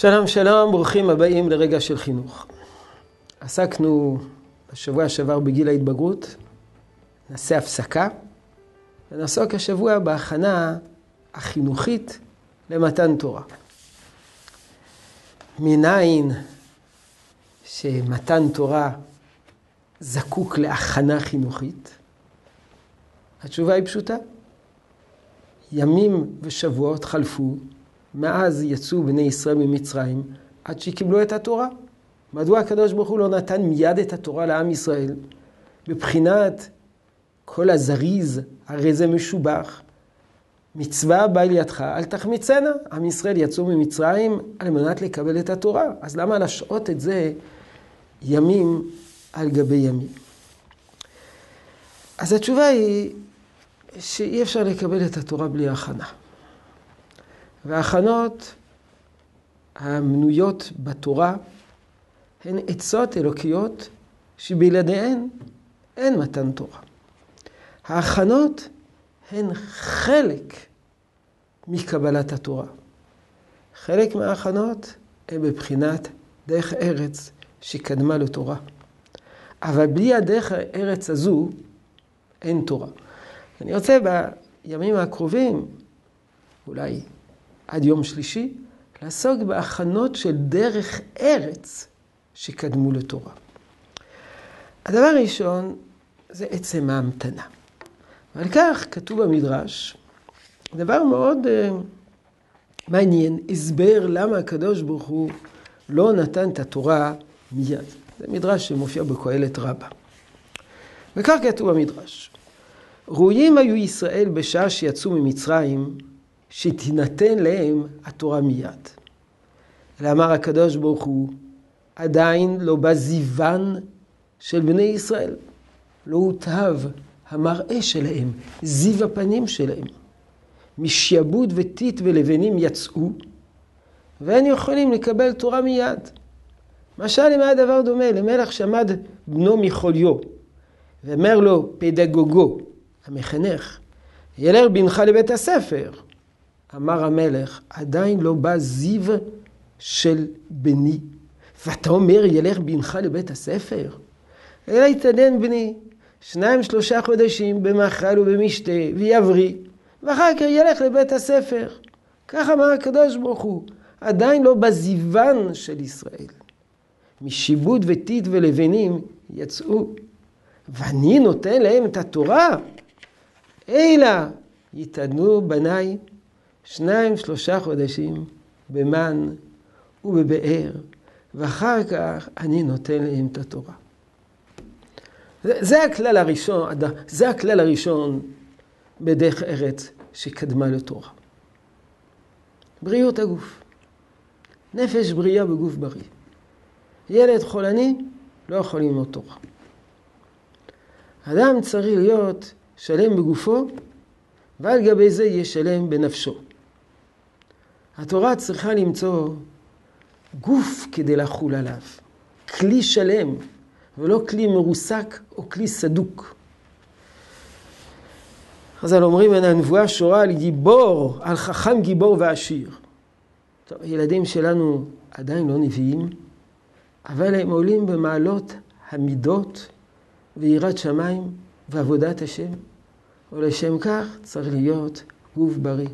שלום שלום, ברוכים הבאים לרגע של חינוך. עסקנו בשבוע שעבר בגיל ההתבגרות, נעשה הפסקה, ונעסוק השבוע בהכנה החינוכית למתן תורה. מניין שמתן תורה זקוק להכנה חינוכית? התשובה היא פשוטה. ימים ושבועות חלפו מאז יצאו בני ישראל ממצרים עד שקיבלו את התורה. מדוע הקדוש ברוך הוא לא נתן מיד את התורה לעם ישראל? מבחינת כל הזריז, הרי זה משובח. מצווה בא לידך, אל תחמיצנה. עם ישראל יצאו ממצרים על מנת לקבל את התורה. אז למה להשעות את זה ימים על גבי ימים? אז התשובה היא שאי אפשר לקבל את התורה בלי הכנה. וההכנות המנויות בתורה הן עצות אלוקיות שבלעדיהן אין מתן תורה. ההכנות הן חלק מקבלת התורה. חלק מההכנות הן בבחינת דרך ארץ שקדמה לתורה. אבל בלי הדרך הארץ הזו אין תורה. אני רוצה בימים הקרובים, אולי עד יום שלישי, לעסוק בהכנות של דרך ארץ שקדמו לתורה. הדבר הראשון זה עצם ההמתנה. ועל כך כתוב במדרש, דבר מאוד uh, מעניין, הסבר למה הקדוש ברוך הוא לא נתן את התורה מיד. זה מדרש שמופיע בקהלת רבה. וכך כתוב במדרש, ראויים היו ישראל בשעה שיצאו ממצרים שתינתן להם התורה מיד. ואמר הקדוש ברוך הוא, עדיין לא בא זיוון של בני ישראל. לא הוטב המראה שלהם, זיו הפנים שלהם. משעבוד וטיט ולבנים יצאו, ואין יכולים לקבל תורה מיד. משל למה הדבר דומה? למלך שעמד בנו מחוליו, ואומר לו פדגוגו, המחנך, ילך בנך לבית הספר. אמר המלך, עדיין לא בא זיו של בני, ואתה אומר, ילך בנך לבית הספר? אלא יתעדן בני, שניים שלושה חודשים במאכל ובמשתה, ויבריא, ואחר כך ילך לבית הספר. כך אמר הקדוש ברוך הוא, עדיין לא בזיוון של ישראל. משיבוד וטיט ולבנים יצאו, ואני נותן להם את התורה. אלא יתעדנו בניי שניים שלושה חודשים במן ובבאר, ואחר כך אני נותן להם את התורה. זה, הכלל הראשון, זה הכלל הראשון בדרך ארץ שקדמה לתורה. בריאות הגוף. נפש בריאה בגוף בריא. ילד חולני לא יכול ללמוד תורה. אדם צריך להיות שלם בגופו, ועל גבי זה יהיה שלם בנפשו. התורה צריכה למצוא גוף כדי לחול עליו, כלי שלם, ולא כלי מרוסק או כלי סדוק. חז"ל אומרים, אין הנבואה שורה על גיבור, על חכם גיבור ועשיר. טוב, הילדים שלנו עדיין לא נביאים, אבל הם עולים במעלות המידות ויראת שמיים ועבודת השם, ולשם כך צריך להיות גוף בריא.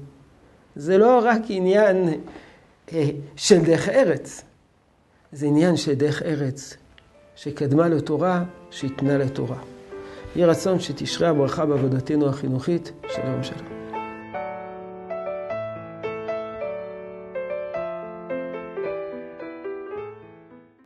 זה לא רק עניין אה, של דרך ארץ, זה עניין של דרך ארץ שקדמה לתורה, שהתנה לתורה. יהי רצון שתשרה הברכה בעבודתנו החינוכית. שלום שלום.